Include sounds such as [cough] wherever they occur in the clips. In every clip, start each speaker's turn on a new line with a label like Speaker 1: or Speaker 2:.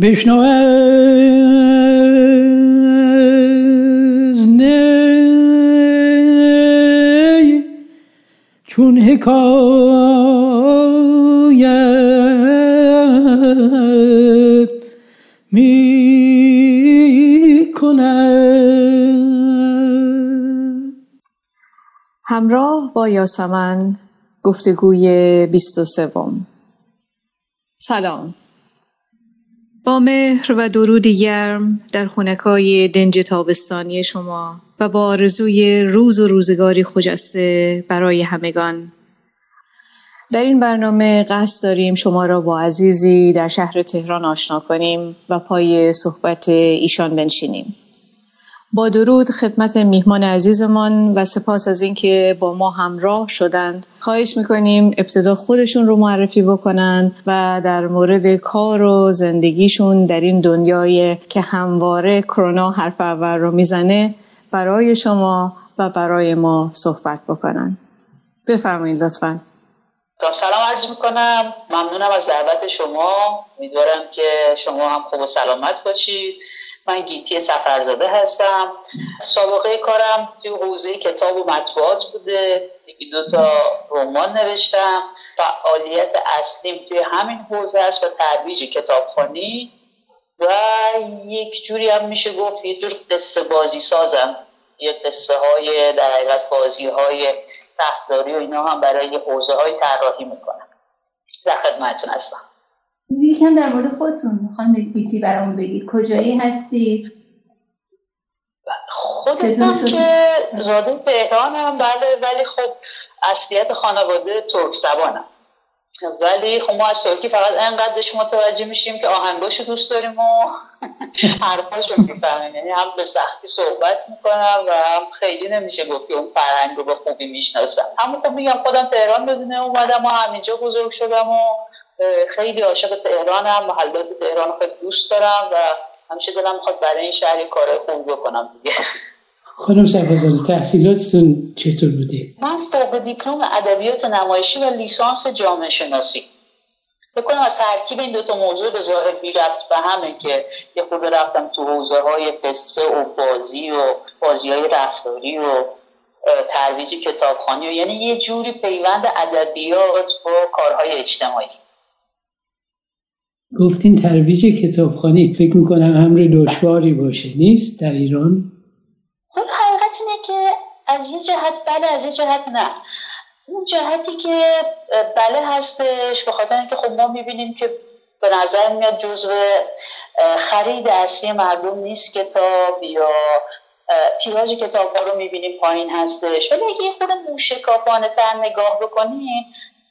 Speaker 1: بشنو از نی چون حکایت می
Speaker 2: همراه با یاسمن گفتگوی بیست و سوم. سلام. با مهر و درودی گرم در خونکای دنج تابستانی شما و با آرزوی روز و روزگاری خجسته برای همگان. در این برنامه قصد داریم شما را با عزیزی در شهر تهران آشنا کنیم و پای صحبت ایشان بنشینیم. با درود خدمت میهمان عزیزمان و سپاس از اینکه با ما همراه شدند. خواهش می‌کنیم ابتدا خودشون رو معرفی بکنن و در مورد کار و زندگیشون در این دنیای که همواره کرونا حرف اول رو می‌زنه برای شما و برای ما صحبت بکنن. بفرمایید لطفا.
Speaker 3: سلام عرض می‌کنم. ممنونم از دعوت شما. امیدوارم که شما هم خوب و سلامت باشید. من گیتی سفرزاده هستم. سابقه کارم توی حوزه کتاب و مطبوعات بوده. یکی دو تا رمان نوشتم. فعالیت اصلیم توی همین حوزه است و ترویج کتابخانی و یک جوری هم میشه گفت یه جور قصه بازی سازم. یه قصه های در حقیقت بازی های رفتاری و اینا هم برای حوزه های طراحی می‌کنم. در خدمتتون هستم.
Speaker 4: یکم در مورد خودتون خانم بیتی برامون بگید. کجایی هستید
Speaker 3: خودم که زاده تهرانم بله ولی خب اصلیت خانواده ترک زبانم. ولی خب ما از ترکی فقط انقدرش متوجه میشیم که آهنگاشو دوست داریم و حرفاشو می‌فهمیم. یعنی هم به سختی صحبت می‌کنم و هم خیلی نمیشه گفت که اون فرهنگ رو به خوبی می‌شناسم. اما خب میگم خودم تهران بدونه اومدم و همینجا بزرگ شدم و خیلی عاشق تهرانم محلات تهران خیلی دوست دارم و همیشه دلم می‌خواد برای این شهر کار خوب بکنم دیگه.
Speaker 1: خانم سرفزاده تحصیلاتتون چطور بوده؟
Speaker 3: من فوق دیپلم ادبیات نمایشی و لیسانس جامعه شناسی. فکر کنم از ترکیب این دوتا موضوع به ظاهر بی رفت به همه که یه خود رفتم تو حوزه های قصه و بازی و بازی های رفتاری و ترویج کتابخانی و یعنی یه جوری پیوند ادبیات با کارهای اجتماعی.
Speaker 1: گفتین ترویج کتابخانی فکر می‌کنم امر دشواری باشه نیست در ایران؟
Speaker 3: خب حقیقت اینه که از یه جهت بله از یه جهت نه. اون جهتی که بله هستش به خاطر اینکه خب ما می‌بینیم که به نظر میاد جزو خرید اصلی مردم نیست کتاب یا تیراژ کتاب ها رو می‌بینیم پایین هستش. ولی اگه یه خود موشکافانه تر نگاه بکنیم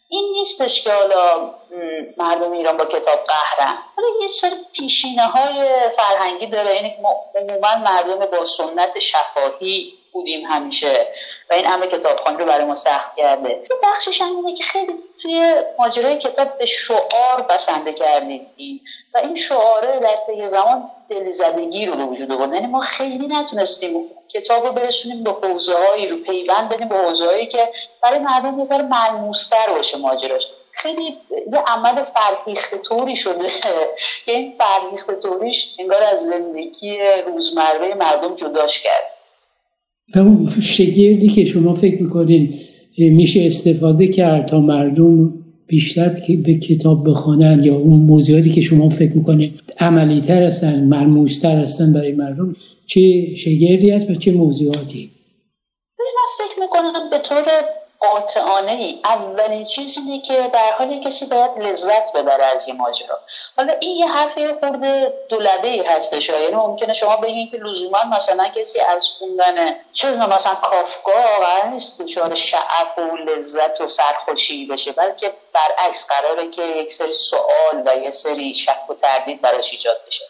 Speaker 3: این نیستش که حالا مردم ایران با کتاب قهرن. حالا یه سر پیشینه های فرهنگی داره اینه که ما عموما مردم با سنت شفاهی بودیم همیشه. و این امر کتابخوانی رو برای ما سخت کرده. یه بخشش هم اینه که خیلی توی ماجرای کتاب به شعار بسنده کردیم. و این شعاره در طی زمان دلزدگی رو به وجود آورد. یعنی ما خیلی نتونستیم کتاب رو برسونیم به حوزه هایی رو پیوند بدیم به حوزه هایی که برای مردم بذاره ملموستر باشه ماجراش. خیلی یه عمل فرهیخته طوری شده که این فرهیخته طوریش انگار از زندگی روزمره مردم جداش کرد.
Speaker 1: اون شگردی که شما فکر می‌کنین میشه استفاده کرد تا مردم بیشتر به کتاب بخوانن یا اون موضوعاتی که شما فکر می‌کنین عملی تر هستن مرموزتر هستن برای مردم؟ چه شگردی هست و چه موضوعاتی؟
Speaker 3: من فکر می‌کنم به طور قاطعانه ای اولین چیز اینه که در حالی کسی باید لذت ببره از یه ماجرا. حالا این یه حرف خورده دولبه ای هستش یعنی ممکنه شما بگین که لزوما مثلا کسی از خوندن چه مثلا کافکا قرار نیست دچار شعف و لذت و سرخوشی بشه بلکه برعکس قراره که یک سری سوال و یه سری شک و تردید براش ایجاد بشه.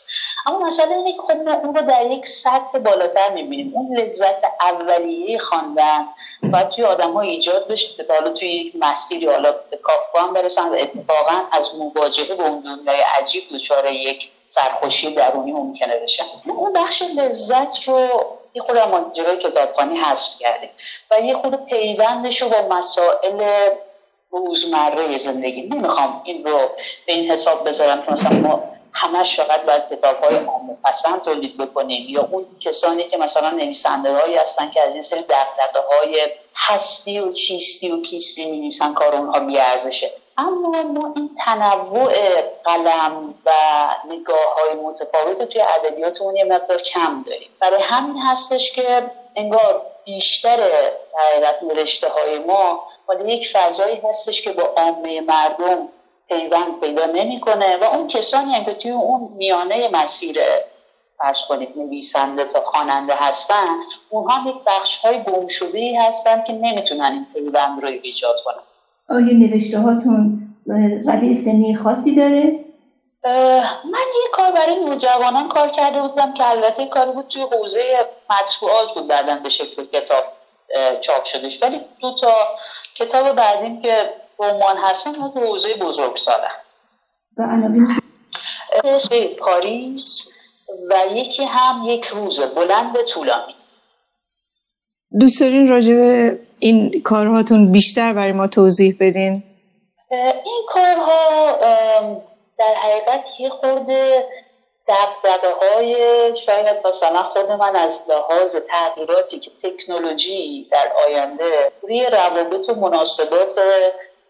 Speaker 3: اما مسئله اینه که خب ما اون رو در یک سطح بالاتر می‌بینیم. اون لذت اولیه خواندن باید توی آدم ها ایجاد بشه که حالا توی یک مسیری حالا به کافکا هم برسن و اتفاقا از مواجهه با اون دنیای عجیب دچار یک سرخوشی درونی ممکنه بشن اون بخش لذت رو یه خود ماجرای کتابخانی حذف کردیم و یه خود پیوندش رو با مسائل روزمره زندگی. نمی‌خوام این رو به این حساب بذارم که مثلا ما همش فقط باید کتاب های عام پسند تولید بکنیم یا اون کسانی که مثلا نویسنده هایی هستن که از این سری دقدقه های هستی و چیستی و کیستی می نویسن کار اونها بیارزشه. اما ما این تنوع قلم و نگاه های متفاوت توی ادبیاتمون یه مقدار کم داریم. برای همین هستش که انگار بیشتر حقیقت رشته های ما مال یک فضایی هستش که با عامه مردم پیوند پیدا نمی‌کنه و اون کسانی هم که توی اون میانه مسیر فرض کنید نویسنده تا خواننده هستن اونها یک بخش های گم هستن که نمی‌تونن این پیوند رو ایجاد کنن
Speaker 4: آیا نوشته هاتون رده سنی خاصی داره؟
Speaker 3: من یه کار برای نوجوانان کار کرده بودم که البته کاری بود توی حوزه مطبوعات بود بعدا به شکل کتاب چاپ شدش ولی دو تا کتاب بعدیم که رمان هستن تو حوزه بزرگ
Speaker 4: عناوین
Speaker 3: پاریس و یکی هم یک روز بلند به طولانی.
Speaker 2: دوست دارین راجع این کارهاتون بیشتر برای ما توضیح بدین؟
Speaker 3: این کارها در حقیقت یه خورده دقدقه های شاید مثلا خود من از لحاظ تغییراتی که تکنولوژی در آینده روی روابط و مناسبات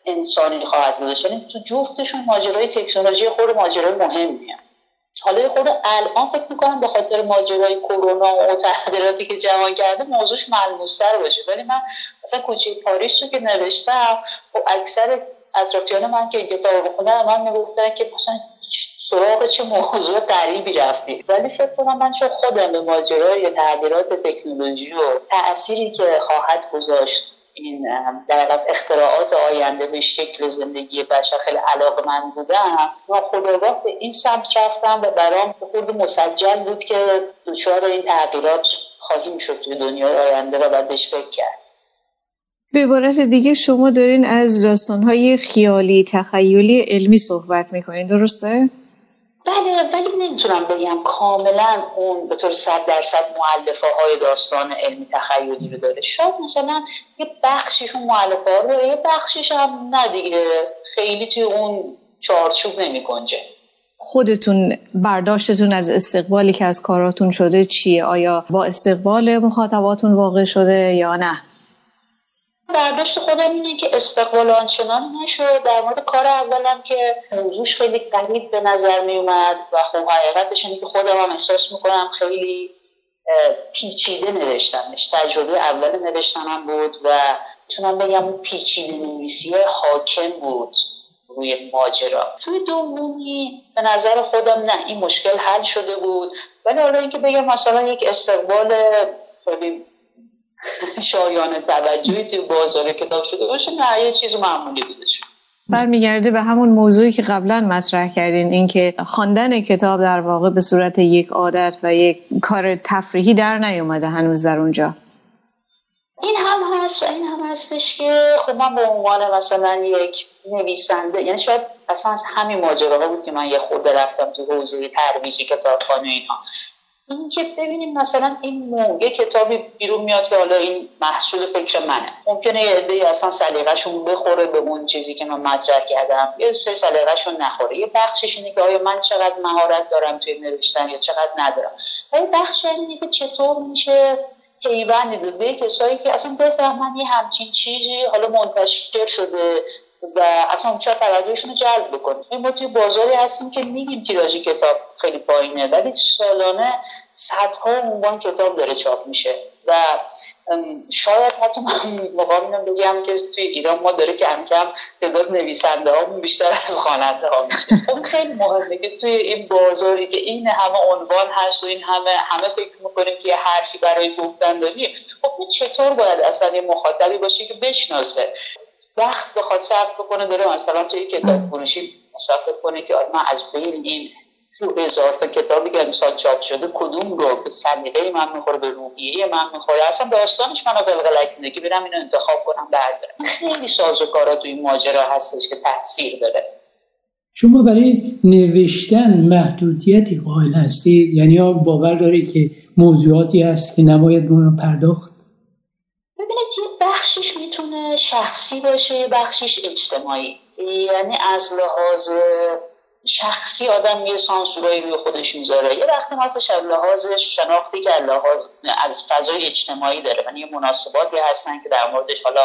Speaker 3: انسانی خواهد گذاشت. یعنی تو جفتشون ماجرای تکنولوژی خود ماجرای مهمیه. حالا خود الان فکر می‌کنم به خاطر ماجرای کرونا و تغییراتی که جهان کرده موضوعش ملموستر باشه. ولی من مثلا کوچه پاریس رو که نوشتم و خب اکثر اطرافیان من که کتاب بخونن من می‌گفتن که مثلا سراغ چه موضوع غریبی رفتی ولی فکر کنم من چون خودم به ماجرای تغییرات تکنولوژی و تأثیری که خواهد گذاشت این در اختراعات آینده به شکل زندگی بشر خیلی علاقه من بودم و خداگاه به این سمت رفتم و برام خود مسجل بود که دچار این تغییرات خواهیم شد توی دنیای آینده و باید بهش فکر کرد.
Speaker 2: به عبارت دیگه شما دارین از داستانهای خیالی تخیلی علمی صحبت می‌کنین درسته؟
Speaker 3: بله ولی نمی‌تونم بگم کاملا اون به طور صد درصد معلفه های داستان علمی تخیلی رو داره شاید مثلا یه بخشیش اون معلفه ها رو داره یه بخشیش هم نه دیگه خیلی توی اون چارچوب نمی کنجه
Speaker 2: خودتون برداشتتون از استقبالی که از کاراتون شده چیه؟ آیا با استقبال مخاطباتون واقع شده یا نه؟
Speaker 3: برداشت خودم اینه که استقبال آنچنانی نشد. در مورد کار اولم که موضوعش خیلی قریب به نظر می اومد و خب حقیقتش اینه که خودم هم احساس می‌کنم خیلی پیچیده نوشتمش. تجربه اول نوشتنم بود و می‌تونم بگم اون پیچیده نویسی حاکم بود روی ماجرا. توی دومی به نظر خودم نه این مشکل حل شده بود. ولی حالا اینکه بگم مثلا یک استقبال خیلی شایان توجهی توی بازار کتاب شده باشه نه یه چیز معمولی بودش
Speaker 2: برمیگرده به همون موضوعی که قبلا مطرح کردین اینکه خواندن کتاب در واقع به صورت یک عادت و یک کار تفریحی در نیومده هنوز در اونجا.
Speaker 3: این هم هست و این هم هستش که خب من به عنوان مثلا یک نویسنده یعنی شاید اصلا از همین ماجراها بود که من یه خورده رفتم تو حوزه ترویج کتابخانه اینها. اینکه ببینیم مثلا این موقع کتابی بیرون میاد که حالا این محصول فکر منه. ممکنه یه عده اصلا سلیقه‌شون بخوره به اون چیزی که من مطرح کردم. یه سری سلیقه‌شون نخوره. یه بخشش اینه که آیا من چقدر مهارت دارم توی نوشتن یا چقدر ندارم. و این بخش اینه که چطور میشه پیوند به کسایی که اصلا بفهمن یه همچین چیزی حالا منتشر شده. و اصلا چرا توجهشون رو جلب بکنه. ما توی بازاری هستیم که میگیم تیراژی کتاب خیلی پایینه ولی سالانه صدها عنوان کتاب داره چاپ میشه و شاید حتی من مقام بگم که توی ایران ما داره کم کم تعداد نویسنده ها بیشتر از خواننده ها میشه. اون خیلی مهمه که توی این بازاری که این همه عنوان هست و این همه همه فکر می‌کنیم که یه حرفی برای گفتن داری خب چطور باید اصلا یه مخاطبی باشه که بشناسه؟ وقت بخواد صرف بکنه بره مثلا توی کتاب فروشی مصرف کنه که آره من از بین این تو هزار تا کتابی که امسال چاپ شده کدوم رو به سلیقه من می‌خوره به روحیه من می‌خوره؟ اصلا داستانش من قلقلک میده که برم اینو انتخاب کنم بردارم. خیلی سازوکارا توی این ماجرا هستش که تاثیر داره.
Speaker 1: شما برای نوشتن محدودیتی قائل هستید؟ یعنی باور دارید که موضوعاتی هست که نباید به پرداخت؟
Speaker 3: یه بخشش می‌تونه شخصی باشه یه بخشش اجتماعی. یعنی از لحاظ شخصی آدم یه سانسورایی روی خودش می‌ذاره. یه وقتی مثلا لحاظ شناختی که لحاظ از فضای اجتماعی داره یعنی مناسباتی هستن که در موردش حالا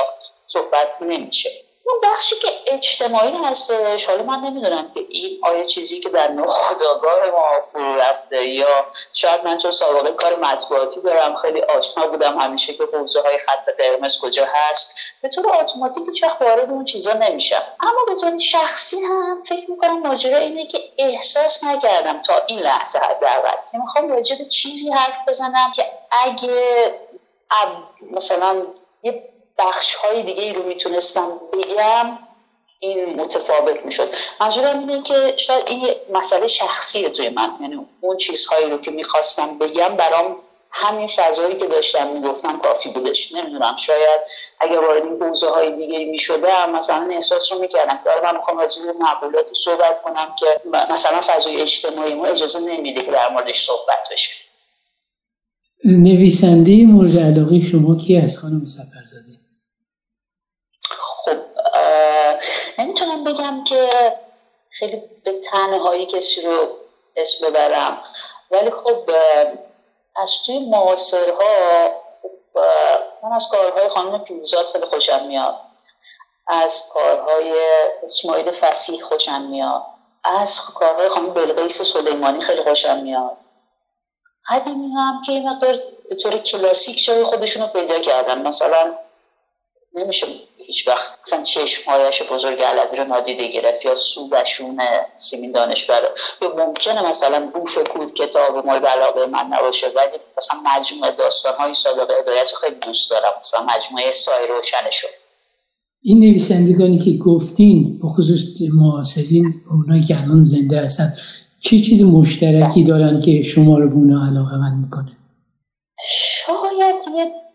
Speaker 3: صحبت نمیشه. اون بخشی که اجتماعی هستش حالا من نمی‌دونم که این آیا چیزی که در نخودآگاه ما فرو رفته یا شاید من چون سابقه کار مطبوعاتی دارم خیلی آشنا بودم همیشه که حوزه های خط قرمز کجا هست. به طور اتوماتیک وقت وارد اون چیزا نمیشم. اما به طور شخصی هم فکر می‌کنم ماجرا اینه که احساس نکردم تا این لحظه حداقل که می‌خوام راجع به چیزی حرف بزنم که اگه مثلا یه بخش های دیگه رو می‌تونستم بگم این متفاوت می‌شد. منظورم اینه که شاید این مسئله شخصی توی من. یعنی اون چیزهایی رو که می‌خواستم بگم برام همین فضایی که داشتم می‌گفتم کافی بودش. نمی‌دونم شاید اگر وارد این حوزه های دیگه می‌شدم مثلا احساس رو می‌کردم که من می‌خوام راجع به مقولاتی صحبت کنم که مثلا فضای اجتماعی ما اجازه نمیده که در موردش صحبت بشه.
Speaker 1: نویسنده مورد علاقه شما کی از خانم سفرزاده
Speaker 3: خب نمی‌تونم بگم که خیلی به تنهایی کسی رو اسم ببرم. ولی خب از توی معاصرها من از کارهای خانم پیروزاد خیلی خوشم میاد. از کارهای اسماعیل فسیح خوشم میاد. از کارهای خانم بلقیس سلیمانی خیلی خوشم میاد. قدیمی هم که این مقدار به طور کلاسیک جای خودشون رو پیدا کردن. مثلا نمیشه هیچ وقت مثلا چشمهایش بزرگ علوی رو نادیده گرفت یا سوبشون سیمین دانشور یا ممکنه مثلا بوف کود کتاب مورد علاقه من نباشه ولی مثلا مجموعه داستان های صادق هدایت خیلی دوست دارم مثلا مجموعه سای روشنشو.
Speaker 1: این نویسندگانی که گفتین به خصوص معاصرین اونایی که الان زنده هستن چه چیز مشترکی دارن که شما رو به علاقه من می‌کنه؟
Speaker 3: شاید یه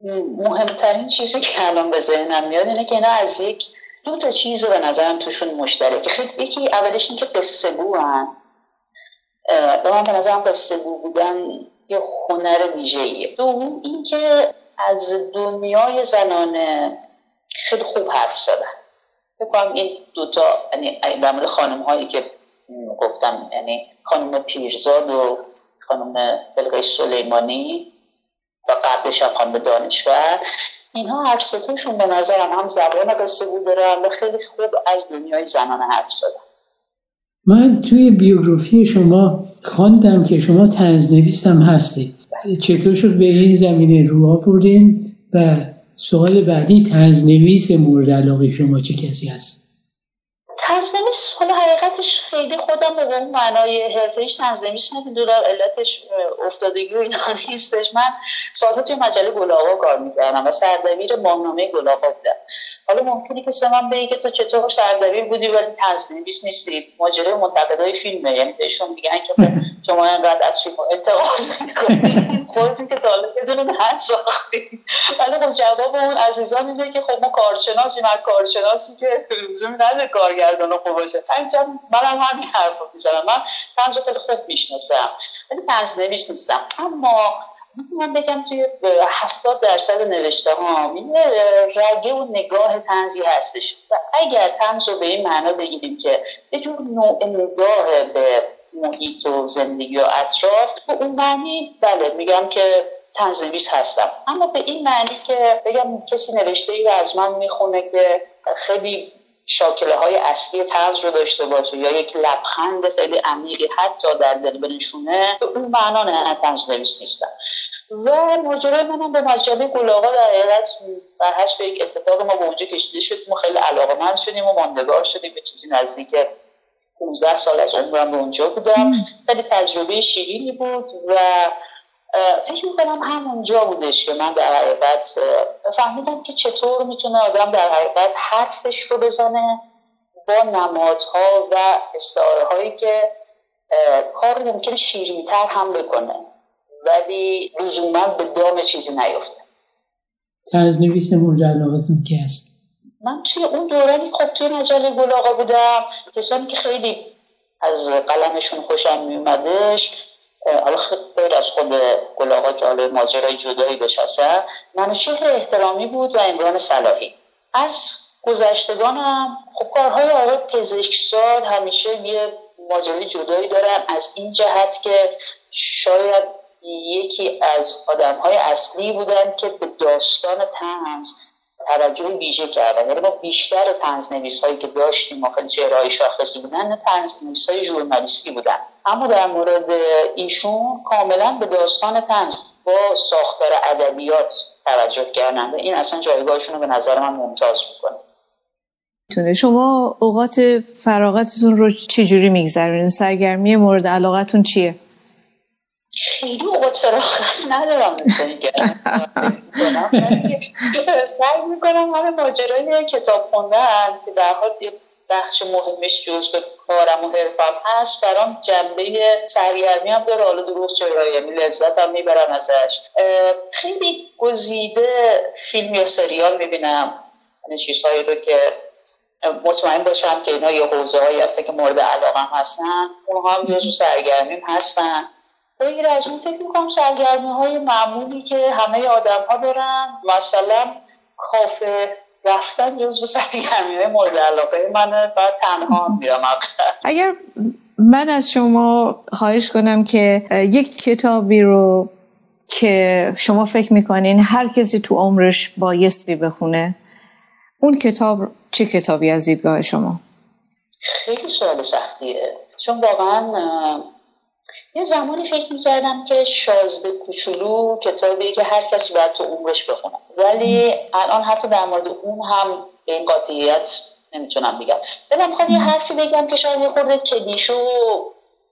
Speaker 3: مهمترین چیزی که الان به ذهنم میاد اینه که اینا از یک دو تا چیز به نظرم توشون مشترکه خیلی یکی اولش این که قصه گوان به من به نظرم قصه گو بودن یه هنر ویژه‌ایه. دوم این که از دنیای زنانه خیلی خوب حرف زدن. فکر این دوتا یعنی در مورد خانم هایی که گفتم یعنی خانم پیرزاد و خانم بلغی سلیمانی و قبلش هم خانم دانشور. اینها هر ستاشون به نظرم هم زبان قصه بود دارن و خیلی خوب از دنیای زنان حرف زدن.
Speaker 1: من توی بیوگرافی شما خواندم که شما تنزنویس هم هستید. چطور شد به این زمینه رو آوردین؟ و سوال بعدی تنزنویس مورد علاقه شما چه کسی هست؟
Speaker 3: تنظیمیش حالا حقیقتش خیلی خودم به اون معنای حرفه‌ایش تنظیمیش نمی‌دونم. علتش افتادگی و اینا [laughs] نیستش. من سالها توی مجله گلاغا کار می‌کردم و سردبیر ماهنامه گلاغا بودم. حالا ممکنه که من بگی که تو چطور سردبیر بودی ولی تنظیمیش نیستی. ماجرای منتقدای فیلمه یعنی بهشون میگن که خب شما انقدر از فیلم انتقاد می‌کنید خودتون که طالب بدون حد ساختی ولی خب جواب اون عزیزان اینه که خب ما کارشناسیم. هر کارشناسی که لزومی نداره کارگردان خوب باشه. من منم همین حرف رو می‌زنم. من طنز خیلی خوب می‌شناسم. ولی طنز نویس اما من بگم توی هفتاد درصد نوشته ها رگه و نگاه تنزی هستش. و اگر تنز رو به این معنا بگیریم که یه جور نوع نگاه به محیط و زندگی و اطراف به اون معنی بله میگم که تنظیمیست هستم. اما به این معنی که بگم کسی نوشته ای از من می‌خونه که خیلی شاکله های اصلی ترز رو داشته باشه یا یک لبخند خیلی عمیقی حتی در دل بنشونه به اون معنا نه تنز نویس نیستم و ماجرای منم به مجله گلاغا در حقیقت بر حسب یک اتفاق ما به اونجا کشیده شد. ما خیلی علاقه من شدیم و ماندگار شدیم. به چیزی نزدیک 15 سال از عمرم به اونجا بودم. خیلی تجربه شیرینی بود و فکر می‌کنم همونجا بودش که من در حقیقت فهمیدم که چطور می‌تونه آدم در حقیقت حرفش رو بزنه با نمادها و استعاره هایی که کار ممکنه شیرینتر هم بکنه ولی لزوما به دام چیزی نیفته.
Speaker 1: طرز نویس مورد علاقتون کی هست؟
Speaker 3: من توی اون دورانی خب توی مجله گل آقا بودم. کسانی که خیلی از قلمشون خوشم میومدش حالا خیلی از خود گل آقا که حالا ماجرای جدایی بهش منوشهر احترامی بود و امران صلاحی. از گذشتگانم خب کارهای آقای پزشکزاد همیشه یه ماجرای جدایی دارن از این جهت که شاید یکی از آدم های اصلی بودن که به داستان تنز توجه ویژه کردن. یعنی ما بیشتر تنز نویس هایی که داشتیم ما خیلی شاخصی بودن نه تنز نویس های ژورنالیستی بودن. اما در مورد ایشون کاملا به داستان تنز با ساختار ادبیات توجه کردن و این اصلا جایگاهشون رو به نظر من ممتاز می‌کنه.
Speaker 2: شما اوقات فراغتتون رو چجوری میگذرونین؟ سرگرمی مورد علاقتون چیه؟
Speaker 3: خیلی اوقات فراغت ندارم [laughs] سعی می‌کنم همه ماجرای کتاب خوندن که در حال بخش مهمش جزو کارم و حرفم هست. برام جنبه سرگرمی هم داره. حالا درست چرا؟ یعنی لذت هم می‌برم ازش. خیلی گزیده فیلم یا سریال می‌بینم. یعنی چیزهایی رو که مطمئن باشم که اینا یه حوزه هایی هسته که مورد علاقه هستن. اونها هم جزو سرگرمیم هستن. غیر از اون فکر می‌کنم سرگرمی های معمولی که همه آدم ها دارن. مثلا کافه رفتن جزو سرگرمی های مورد علاقه منه و تنها میرم
Speaker 2: اگر من از شما خواهش کنم که یک کتابی رو که شما فکر می‌کنین هر کسی تو عمرش بایستی بخونه اون کتاب چه کتابی از دیدگاه شما؟
Speaker 3: خیلی سوال سختیه چون واقعا یه زمانی فکر می‌کردم که شازده کوچولو کتابی که هر کسی باید تو عمرش بخونه. ولی الان حتی در مورد اون هم به این قاطعیت نمی‌تونم بگم. دلم می‌خواد یه حرفی بگم که شاید یه خورده کلیشو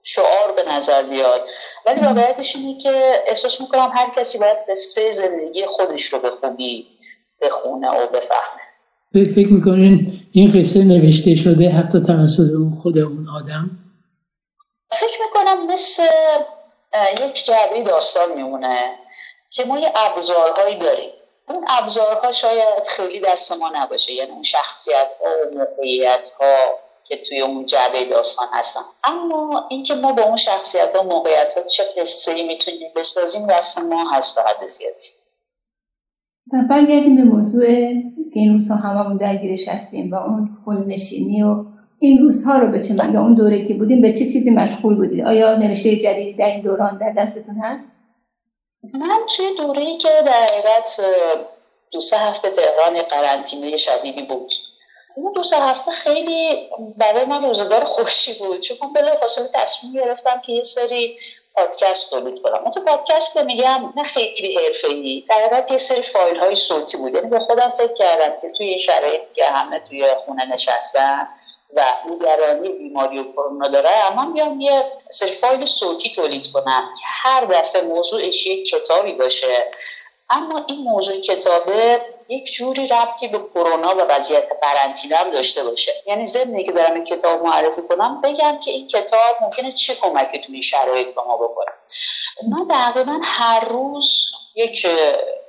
Speaker 3: شعار به نظر بیاد. ولی واقعیتش اینه که احساس می‌کنم هر کسی باید قصه زندگی خودش رو به خوبی بخونه و بفهمه.
Speaker 1: فکر می‌کنین این قصه نوشته شده حتی توسط خود اون آدم؟
Speaker 3: فکر می‌کنم مثل یک جعبه داستان میمونه که ما یه ابزارهایی داریم. اون ابزارها شاید خیلی دست ما نباشه یعنی اون شخصیت ها و موقعیت ها که توی اون جعبه داستان هستن. اما اینکه ما با اون شخصیت ها و موقعیت ها چه قصه ای می‌تونیم بسازیم دست ما هست تا حد زیادی.
Speaker 4: و برگردیم به موضوع که این روزها هممون درگیرش هستیم و اون خون نشینی و این روزها رو به چه یا اون دوره که بودیم به چه چیزی مشغول بودید؟ آیا نوشته جدیدی در این دوران در دستتون هست؟
Speaker 3: من توی دوره که در حقیقت دو سه هفته تهران قرنطینه شدیدی بود. اون دو سه هفته خیلی برای من روزگار خوشی بود. چون بلا فاصله تصمیم گرفتم که یه سری پادکست تولید کنم. اون تو پادکست میگم نه خیلی حرفه‌ای در یه سری فایل های صوتی بود. یعنی به خودم فکر کردم که توی این شرایط که همه توی خونه نشستن و نگرانی بیماری و کرونا داره. اما بیام یه سری فایل صوتی تولید کنم که هر دفعه موضوعش یک کتابی باشه. اما این موضوع کتابه یک جوری ربطی به کرونا و وضعیت قرنطینه هم داشته باشه. یعنی ضمن که دارم این کتاب معرفی کنم بگم که این کتاب ممکنه چه کمکی تو این شرایط به ما بکنه. من تقریبا هر روز یک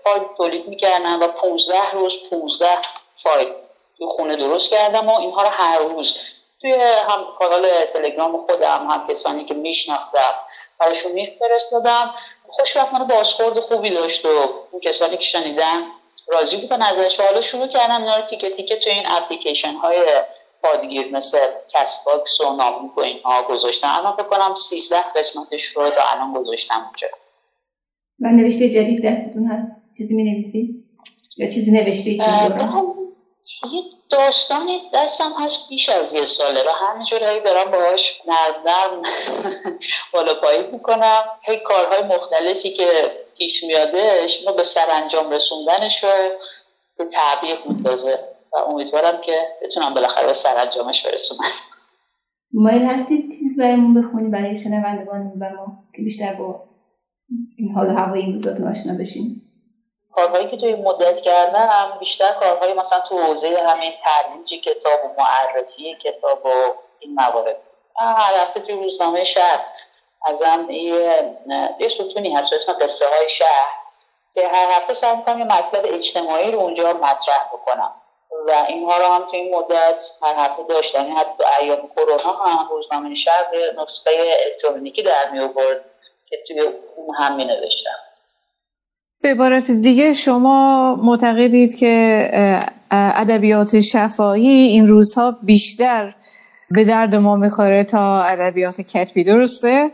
Speaker 3: فایل تولید می‌کردم و 15 روز 15 فایل تو خونه درست کردم و اینها رو هر روز توی هم کانال تلگرام خودم هم کسانی که میشناختم براشون میفرستادم. خوشبختانه بازخورد خوبی داشت و اون کسانی که شنیدن راضی بودن ازش و حالا شروع کردم اینا رو تیکه تیکه توی این اپلیکیشن های پادگیر مثل کست باکس و ناموک و اینها گذاشتم. الان فکر کنم 13 قسمتش رو تا الان گذاشتم اونجا.
Speaker 4: و نوشته جدید دستتون هست؟ چیزی می نویسی؟ یا چیزی نوشته
Speaker 3: یه داستانی دستم هست بیش از یه ساله و همینجور هی دارم باهاش نرم نرم [laughs] بالا پایی می‌کنم. هی کارهای مختلفی که پیش میادش ما به سرانجام رسوندنش رو به تعبیق میندازه و امیدوارم که بتونم بالاخره به سرانجامش برسونم.
Speaker 4: مایل هستید چیز برامون بخونی برای شنوندگان و ما که بیشتر با این حال و هوای این روزاتون آشنا بشیم؟
Speaker 3: کارهایی که توی مدت کردم بیشتر کارهای مثلا تو حوزه همین ترویج کتاب و معرفی کتاب و این موارد. هر هفته توی روزنامه شهر ازم یه, یه ستونی هست به اسم قصه های شهر که هر هفته سعی می‌کنم یه مطلب اجتماعی رو اونجا مطرح بکنم. و اینها رو هم توی این مدت هر هفته داشتم. یعنی حتی ایام کرونا هم روزنامه شهر به نسخه الکترونیکی در می که توی اون هم می نوشتم
Speaker 2: به عبارت دیگه شما معتقدید که ادبیات شفاهی این روزها بیشتر به درد ما می‌خوره تا ادبیات کتبی درسته؟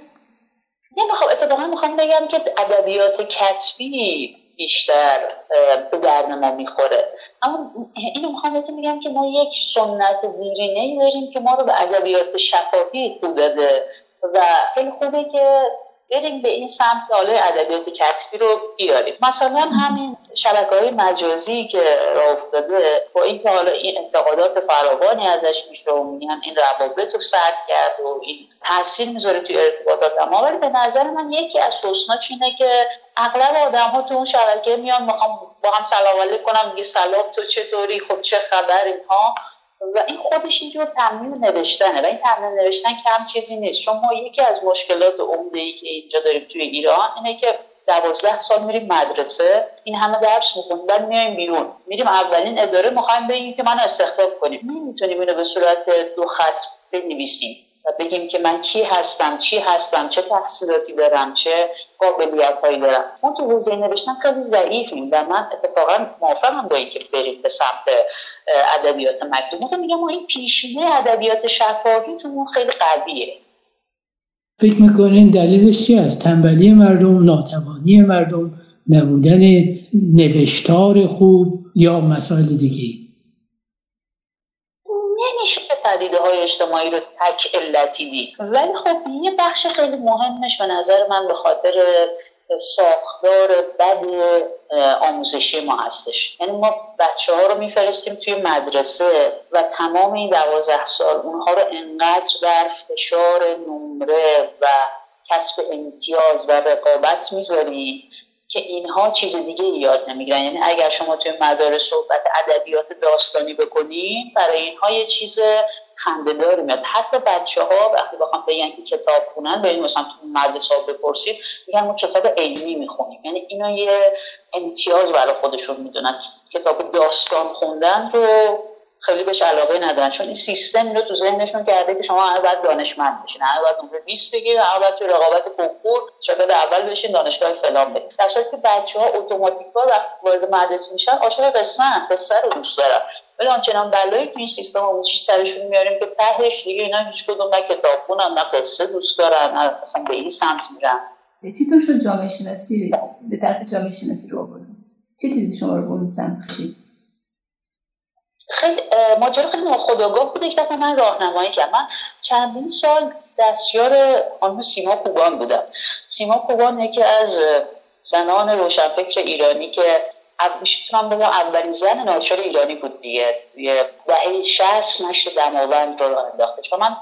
Speaker 3: نه خب اتفاقا می‌خوام بگم که ادبیات کتبی بیشتر به درد ما می‌خوره اما اینو می‌خوام بهتون میگم که ما یک سنت دیرینه داریم که ما رو به ادبیات شفاهی تو داده و خیلی خوبه که بریم به این سمت حالا ادبیات کتبی رو بیاریم. مثلا همین شبکه های مجازی که راه افتاده با اینکه حالا این انتقادات فراوانی ازش میشه و میگن این روابط رو سرد کرد و این تاثیر می‌ذاره توی ارتباطات. ما ولی به نظر من یکی از حسناش اینه که اغلب آدم ها تو اون شبکه میان می‌خوام با هم سلام علیک کنم میگه سلام تو چطوری؟ خب چه خبر اینها؟ و این خودش اینجور تمرین نوشتنه و این تمرین نوشتن کم چیزی نیست. چون ما یکی از مشکلات عمده ای که اینجا داریم توی ایران اینه که دوازده سال میریم مدرسه این همه درس می‌خونیم بعد میایم بیرون. میریم اولین اداره می‌خوایم بگیم که منو استخدام کنیم. نمی‌تونیم اینو به صورت دو خط بنویسیم. و بگیم که من کی هستم چی هستم چه تحصیلاتی دارم چه قابلیت هایی دارم. ما تو حوزه نوشتن خیلی ضعیفیم و من اتفاقا موافقم با اینکه بریم به سمت ادبیات مکتوب. تو میگم این پیشینه ادبیات شفاهی تو خیلی قویه.
Speaker 1: فکر می‌کنین دلیلش چی است؟ تنبلی مردم ناتوانی مردم نبودن نوشتار خوب یا مسائل دیگه
Speaker 3: پدیده های اجتماعی رو تک علتی دید. ولی خب یه بخش خیلی مهمش به نظر من به خاطر ساختار بد آموزشی ما هستش. یعنی ما بچه ها رو میفرستیم توی مدرسه و تمام این دوازده سال اونها رو انقدر در فشار نمره و کسب امتیاز و رقابت می‌ذاریم که اینها چیز دیگه یاد نمی‌گیرن. یعنی اگر شما توی مدارس صحبت ادبیات داستانی بکنیم برای اینها یه چیز خندهداری میاد. حتی بچه ها وقتی بخوام بگن که کتاب خونن برید مثلا تو مدرسه بپرسید میگن ما کتاب علمی می‌خونیم. یعنی اینا یه امتیاز برای خودشون می‌دونن. کتاب داستان خوندن رو خیلی بهش علاقه ندارن. چون این سیستم رو تو ذهنشون کرده که شما باید دانشمند بشین هر باید نمره 20 بگیرید هر باید تو رقابت کنکور شاگرد اول بشین دانشگاه فلان برید در صورتی که بچه‌ها اتوماتیکا وقتی وارد مدرسه میشن عاشق قصه قصه رو دوست دارن. ولی آنچنان بلایی تو این سیستم آموزشی سرشون میاریم که تهش دیگه اینا هیچ کدوم نه کتاب خونن نه قصه دوست دارن نه اصلا به این سمت میرن.
Speaker 4: چطور شد جامعه شناسی؟ به طرف جامعه شناسی رو آوردن چه چیزی شما رو به سمت کشید؟
Speaker 3: خیلی ماجرا خیلی ناخودآگاه بوده که من راهنمایی کردم. من چندین سال دستیار خانم سیما کوبان بودم. سیما کوبان یکی از زنان روشنفکر ایرانی که می‌تونم بگم اولین زن ناچار ایرانی بود دیگه. دهه شهست نشر دماوند رو انداخته. چون من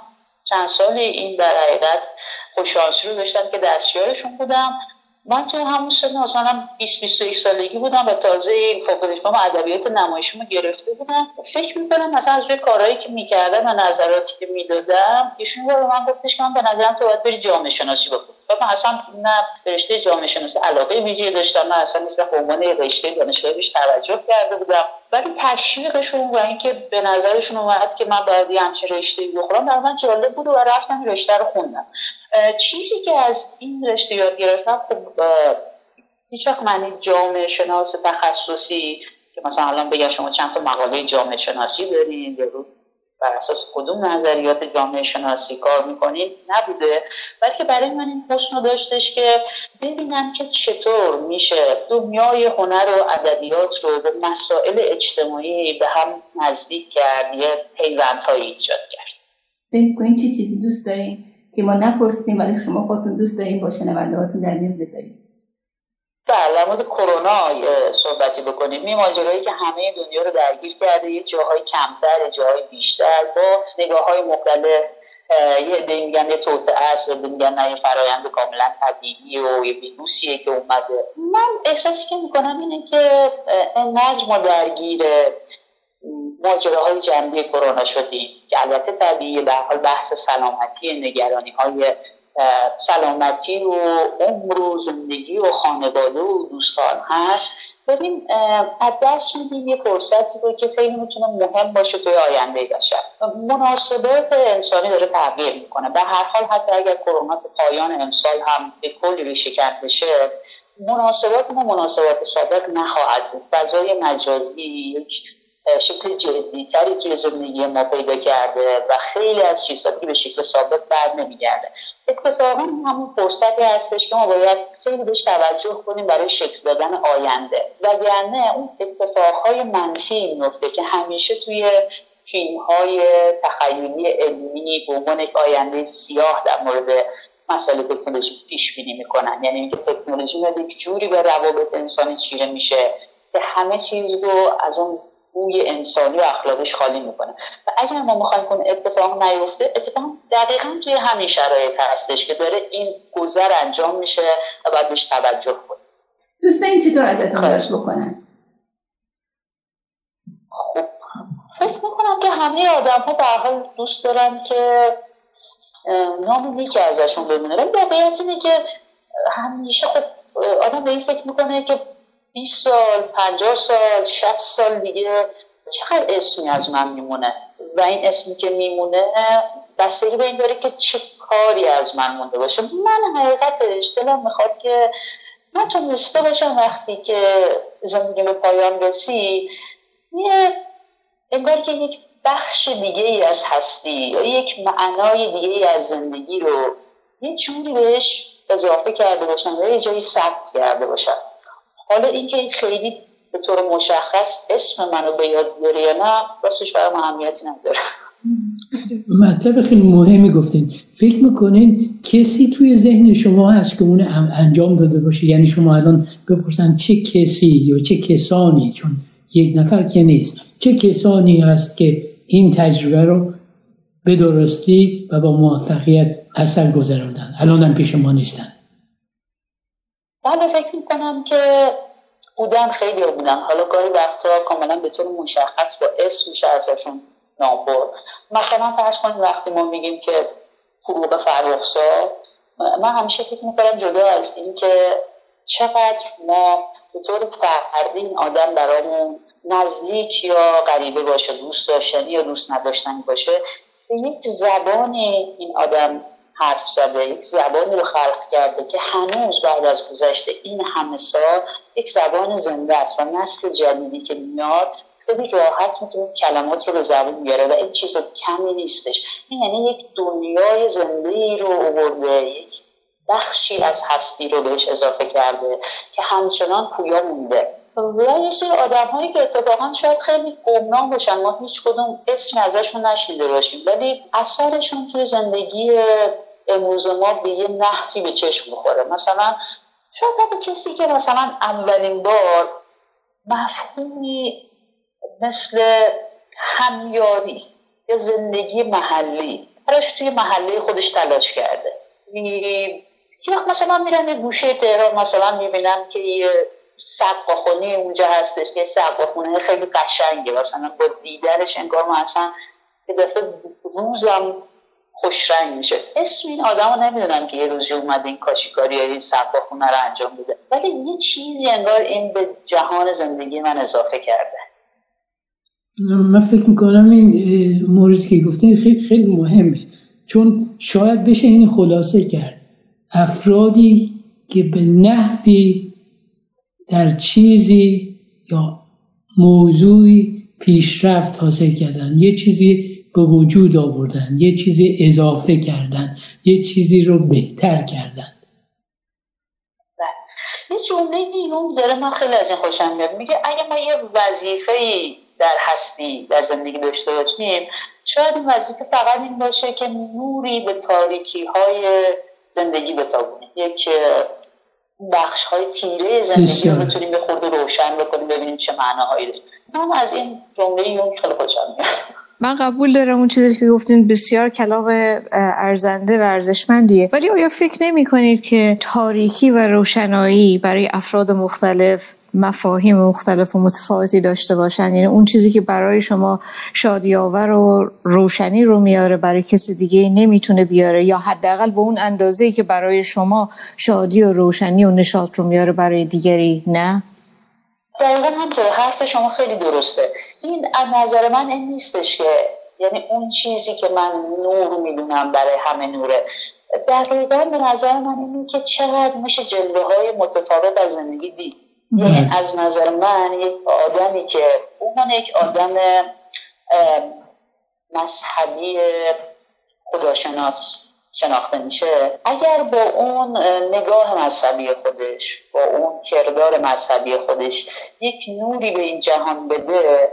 Speaker 3: چند سالی این در حقیقت خوششانسی رو داشتم که دستیارشون بودم. من تو همون سن مثلا 20 21 سالگی بودم و تازه فوق دیپلم ادبیات نمایشیمو گرفته بودم. فکر می‌کنم مثلا از روی کارهایی که می‌کردم و نظراتی که می‌دادم ایشون به من گفتش که من به نظرم تو باید بری جامعه شناسی بکن. و من اصلا نه رشته جامعه شناسی علاقه ویژه‌ای داشتم من اصلا هیچ به عنوان رشته دانشگاهی بیش توجه کرده بودم. ولی تشویقشون و اینکه به نظرشون اومد که من باید یه همچین رشته بخورم برای من جالب بود و رفتم رشته رو خوندم. چیزی که از این رشته یاد گرفتم خب هیچ وقت معنی جامعه شناس تخصصی که مثلا الان بگم شما چند تا مقاله جامعه شناسی دارین یا بر اساس کدوم نظریات جامعه شناسی کار می‌کنید نبوده. بلکه برای من این حسن داشتش که ببینم که چطور میشه دنیای هنر و ادبیات رو به مسائل اجتماعی به هم نزدیک کرد یه پیوندهایی ایجاد کرد.
Speaker 4: ببین چه چیزی دوست دارین که ما نپرسیدیم ولی شما خودتون دوست دارین با شنونده هاتون در میون بذارید
Speaker 3: بله مورد کرونا صحبتی بکنیم. این ماجرایی که همه دنیا رو درگیر کرده یه جاهای کمتر جاهای بیشتر با نگاه های مختلف یه عده میگن یه توطعه است یه میگن نه یه فرایند کاملا طبیعی و یه ویروسیه که اومده. من احساسی که می‌کنم اینه که انقدر ما درگیر ماجراهای جنبی کرونا شدیم. که البته طبیعی به حال بحث سلامتی نگرانی های سلامتی و عمر و زندگی و خانواده و دوستان هست. ببین از دست میدیم یه فرصتی رو که خیلی می‌تونه مهم باشه توی آینده بشر مناسبات انسانی داره تغییر می‌کنه. به هر حال حتی اگر کرونا پایان امسال هم به کلی ریشه بشه مناسبات ما مناسبات سابق نخواهد بود. فضای مجازی یک شکل جدیتری توی زندگی ما پیدا کرده و خیلی از چیزها که به شکل ثابت بر نمیگرده. اتفاقا همون فرصتی هستش که ما باید خیلی بهش توجه کنیم برای شکل دادن آینده. وگرنه اون اتفاقهای منفی میفته که همیشه توی فیلم های تخیلی علمی به عنوان یک آینده سیاه در مورد مسئله تکنولوژی پیش بینی می‌کنن. یعنی اینکه تکنولوژی میاد یک جوری به روابط انسانی چیره میشه که همه چیز رو از اون بوی انسانی و اخلاقش خالی می‌کنه. و اگر ما می‌خوایم کنه اتفاق نیفته اتفاق دقیقا توی همین شرایط هستش که داره این گذر انجام میشه و باید بهش توجه کنیم.
Speaker 4: دوست این چطور ازتون خواهش بکنن؟
Speaker 3: خب فکر می‌کنم که همه آدم ها به حال دوست دارن که نام که ازشون بمونه ولی واقعیت اینه که همیشه خب آدم به این فکر می‌کنه که 20 سال 50 سال 60 سال دیگه. چقدر اسمی از من میمونه؟ و این اسمی که میمونه بستگی به این داره که چه کاری از من مونده باشه. من حقیقتش دلم می‌خواد که نتونسته باشم وقتی که زندگی به پایان رسید. یه انگار که یک بخش دیگه ای از هستی یا یک معنای دیگه ای از زندگی رو یه جوری بهش اضافه کرده باشم یا یه جایی ثبت کرده باشم. حالا اینکه خیلی به طور مشخص اسم منو به یاد بیاره یا نه راستش برای نداره.
Speaker 1: مطلب خیلی مهمی گفتین. فکر می‌کنین کسی توی ذهن شما هست که اون انجام داده باشه؟ یعنی شما الان بپرسن چه کسی یا چه کسانی؟ چون یک نفر که نیست. چه کسانی هست که این تجربه رو به درستی و با موفقیت اثر گذراندن؟ الان هم پیش ما نیستن.
Speaker 3: بله فکر می‌کنم که بودن خیلی بودن. حالا گاهی وقتا کاملا به طور مشخص با اسم میشه ازشون نام مثلا فرض کنیم وقتی ما میگیم که فروغ فرخزاد من همیشه فکر می‌کنم جدا از اینکه چقدر ما به طور فردی این آدم برامون نزدیک یا غریبه باشه دوست داشتنی یا دوست نداشتنی باشه به یک زبان این آدم حرف زده یک زبانی رو خلق کرده که هنوز بعد از گذشته این همه سال یک زبان زنده است و نسل جدیدی که میاد خیلی راحت می‌تونه کلمات رو به زبان بیاره و این چیز کمی نیستش. این یعنی یک دنیای زنده ای رو آورده یک بخشی از هستی رو بهش اضافه کرده که همچنان پویا مونده. و یه سری آدم هایی که اتفاقا شاید خیلی گمنام باشن ما هیچ کدوم اسم ازشون نشیده باشیم ولی اثرشون توی زندگی امروز ما به یه نحوی به چشم بخوره مثلا شاید حتی کسی که مثلا اولین بار مفهومی مثل همیاری یا زندگی محلی براش توی محله خودش تلاش کرده. یا مثلا میرم یه گوشه تهران مثلا می‌بینم که یه سقاخونی اونجا هستش که سقاخونه خیلی قشنگه. مثلا با دیدنش انگار ما اصلا یه دفعه روزم خوش رنگ میشه. اسم این آدم رو نمی‌دونم که یه روزی اومده این کاشیکاری یا این سقاخونه رو انجام بده. ولی یه چیزی انگار این به جهان زندگی من اضافه کرده.
Speaker 1: من فکر می‌کنم این موردی که گفتین خیلی خیلی مهمه. چون شاید بشه این خلاصه کرد. افرادی که به نحوی در چیزی یا موضوعی پیشرفت حاصل کردن. یه چیزی به وجود آوردن یه چیزی اضافه کردن یه چیزی رو بهتر کردن.
Speaker 3: یه جمله نیوم داره من خیلی از این خوشم میاد. میگه اگه ما یه وظیفه در هستی در زندگی داشته باشیم شاید این وظیفه فقط این باشه که نوری به تاریکی های زندگی بتابونیم. یک بخش های تیره زندگی رو بتونیم به خورده روشن بکنیم ببینیم چه معناهایی داره. من از این جمله یون خیلی خوشم میاد.
Speaker 2: من قبول دارم اون چیزی که گفتین بسیار کلام ارزنده و ارزشمندیه. ولی آیا فکر نمی کنید که تاریکی و روشنایی برای افراد مختلف مفاهیم مختلف و متفاوتی داشته باشن؟ یعنی اون چیزی که برای شما شادیاور و روشنی رو میاره برای کسی دیگه نمی‌تونه بیاره؟ یا حداقل به اون اندازه که برای شما شادی و روشنی و نشاط رو میاره برای دیگری؟ نه؟
Speaker 3: دقیقا همطور حرف شما خیلی درسته. این از نظر من این نیستش که یعنی اون چیزی که من نور می‌دونم برای همه نوره. دقیقا به نظر من اینه که چقدر میشه جلوه های متفاوت از زندگی دید. یعنی بله. از نظر من یک آدمی که اون یک آدم مذهبی خداشناس. شناخته میشه. اگر با اون نگاه مذهبی خودش با اون کردار مذهبی خودش یک نوری به این جهان بده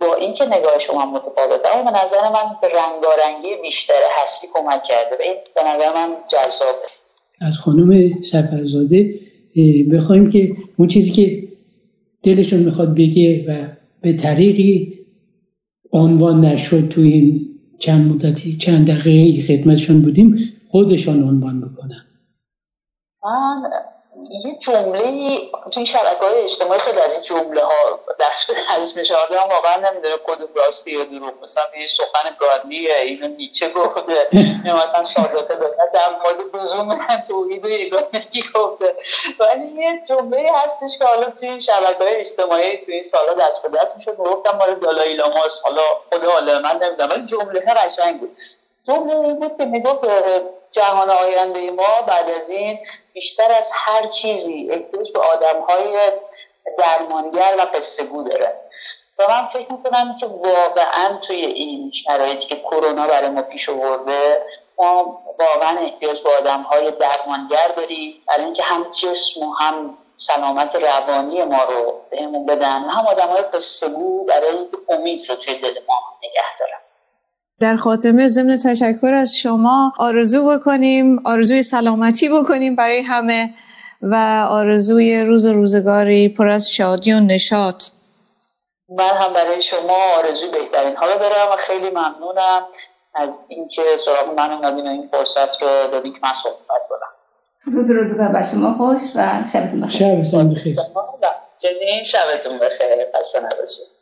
Speaker 3: با اینکه نگاه شما متفاوته اما به نظر من به رنگارنگی بیشتر هستی کمک کرده. و این به نظر من جذابه.
Speaker 1: از خانم سفرزاده بخوایم که اون چیزی که دلشون می‌خواد بگه و به طریقی عنوان نشد تو این چند مدتی چند دقیقه خدمتشون بودیم خودشان عنوان بکنن
Speaker 3: من یه جمله تو این شبکه های اجتماعی خیلی از این جمله ها دست به دست میشه. آدم واقعا نمی‌دونه کدوم راستی یا دروغ. مثلا یه سخن گاندیه اینو نیچه گفته. یا مثلا ساداته داده در مورد لزوم توحید و یگانگی گفته. ولی یه جمله هستش که حالا توی شبکه های اجتماعی توی این سالا دست به دست می‌شد گفتم مال دالای لاماس. حالا خدا حالا من نمی‌دونم ولی جمله قشنگ بود. جمله این بود که می‌گفت جهان آینده ما بعد از این بیشتر از هر چیزی احتیاج به آدم های درمانگر و قصه داره. و من فکر می‌کنم که واقعا توی این شرایطی که کرونا برای ما پیش آورده ما واقعا احتیاج به آدم های درمانگر داریم. برای اینکه هم جسم و هم سلامت روانی ما رو بهمون بدن هم آدم های قصه برای اینکه امید رو توی دل ما نگه دارن.
Speaker 2: در خاتمه ضمن تشکر از شما آرزو بکنیم آرزوی سلامتی بکنیم برای همه و آرزوی روز و روزگاری پر از شادی و نشاط.
Speaker 3: من هم برای شما آرزوی بهترین حالا دارم و خیلی ممنونم از اینکه سراغ من اومدین این فرصت رو دادین که من صحبت کنم.
Speaker 4: روز روزگار بر شما خوش و شبتون بخیر.
Speaker 1: شبتون بخیر
Speaker 3: شبتون بخیر. خسته نباشید.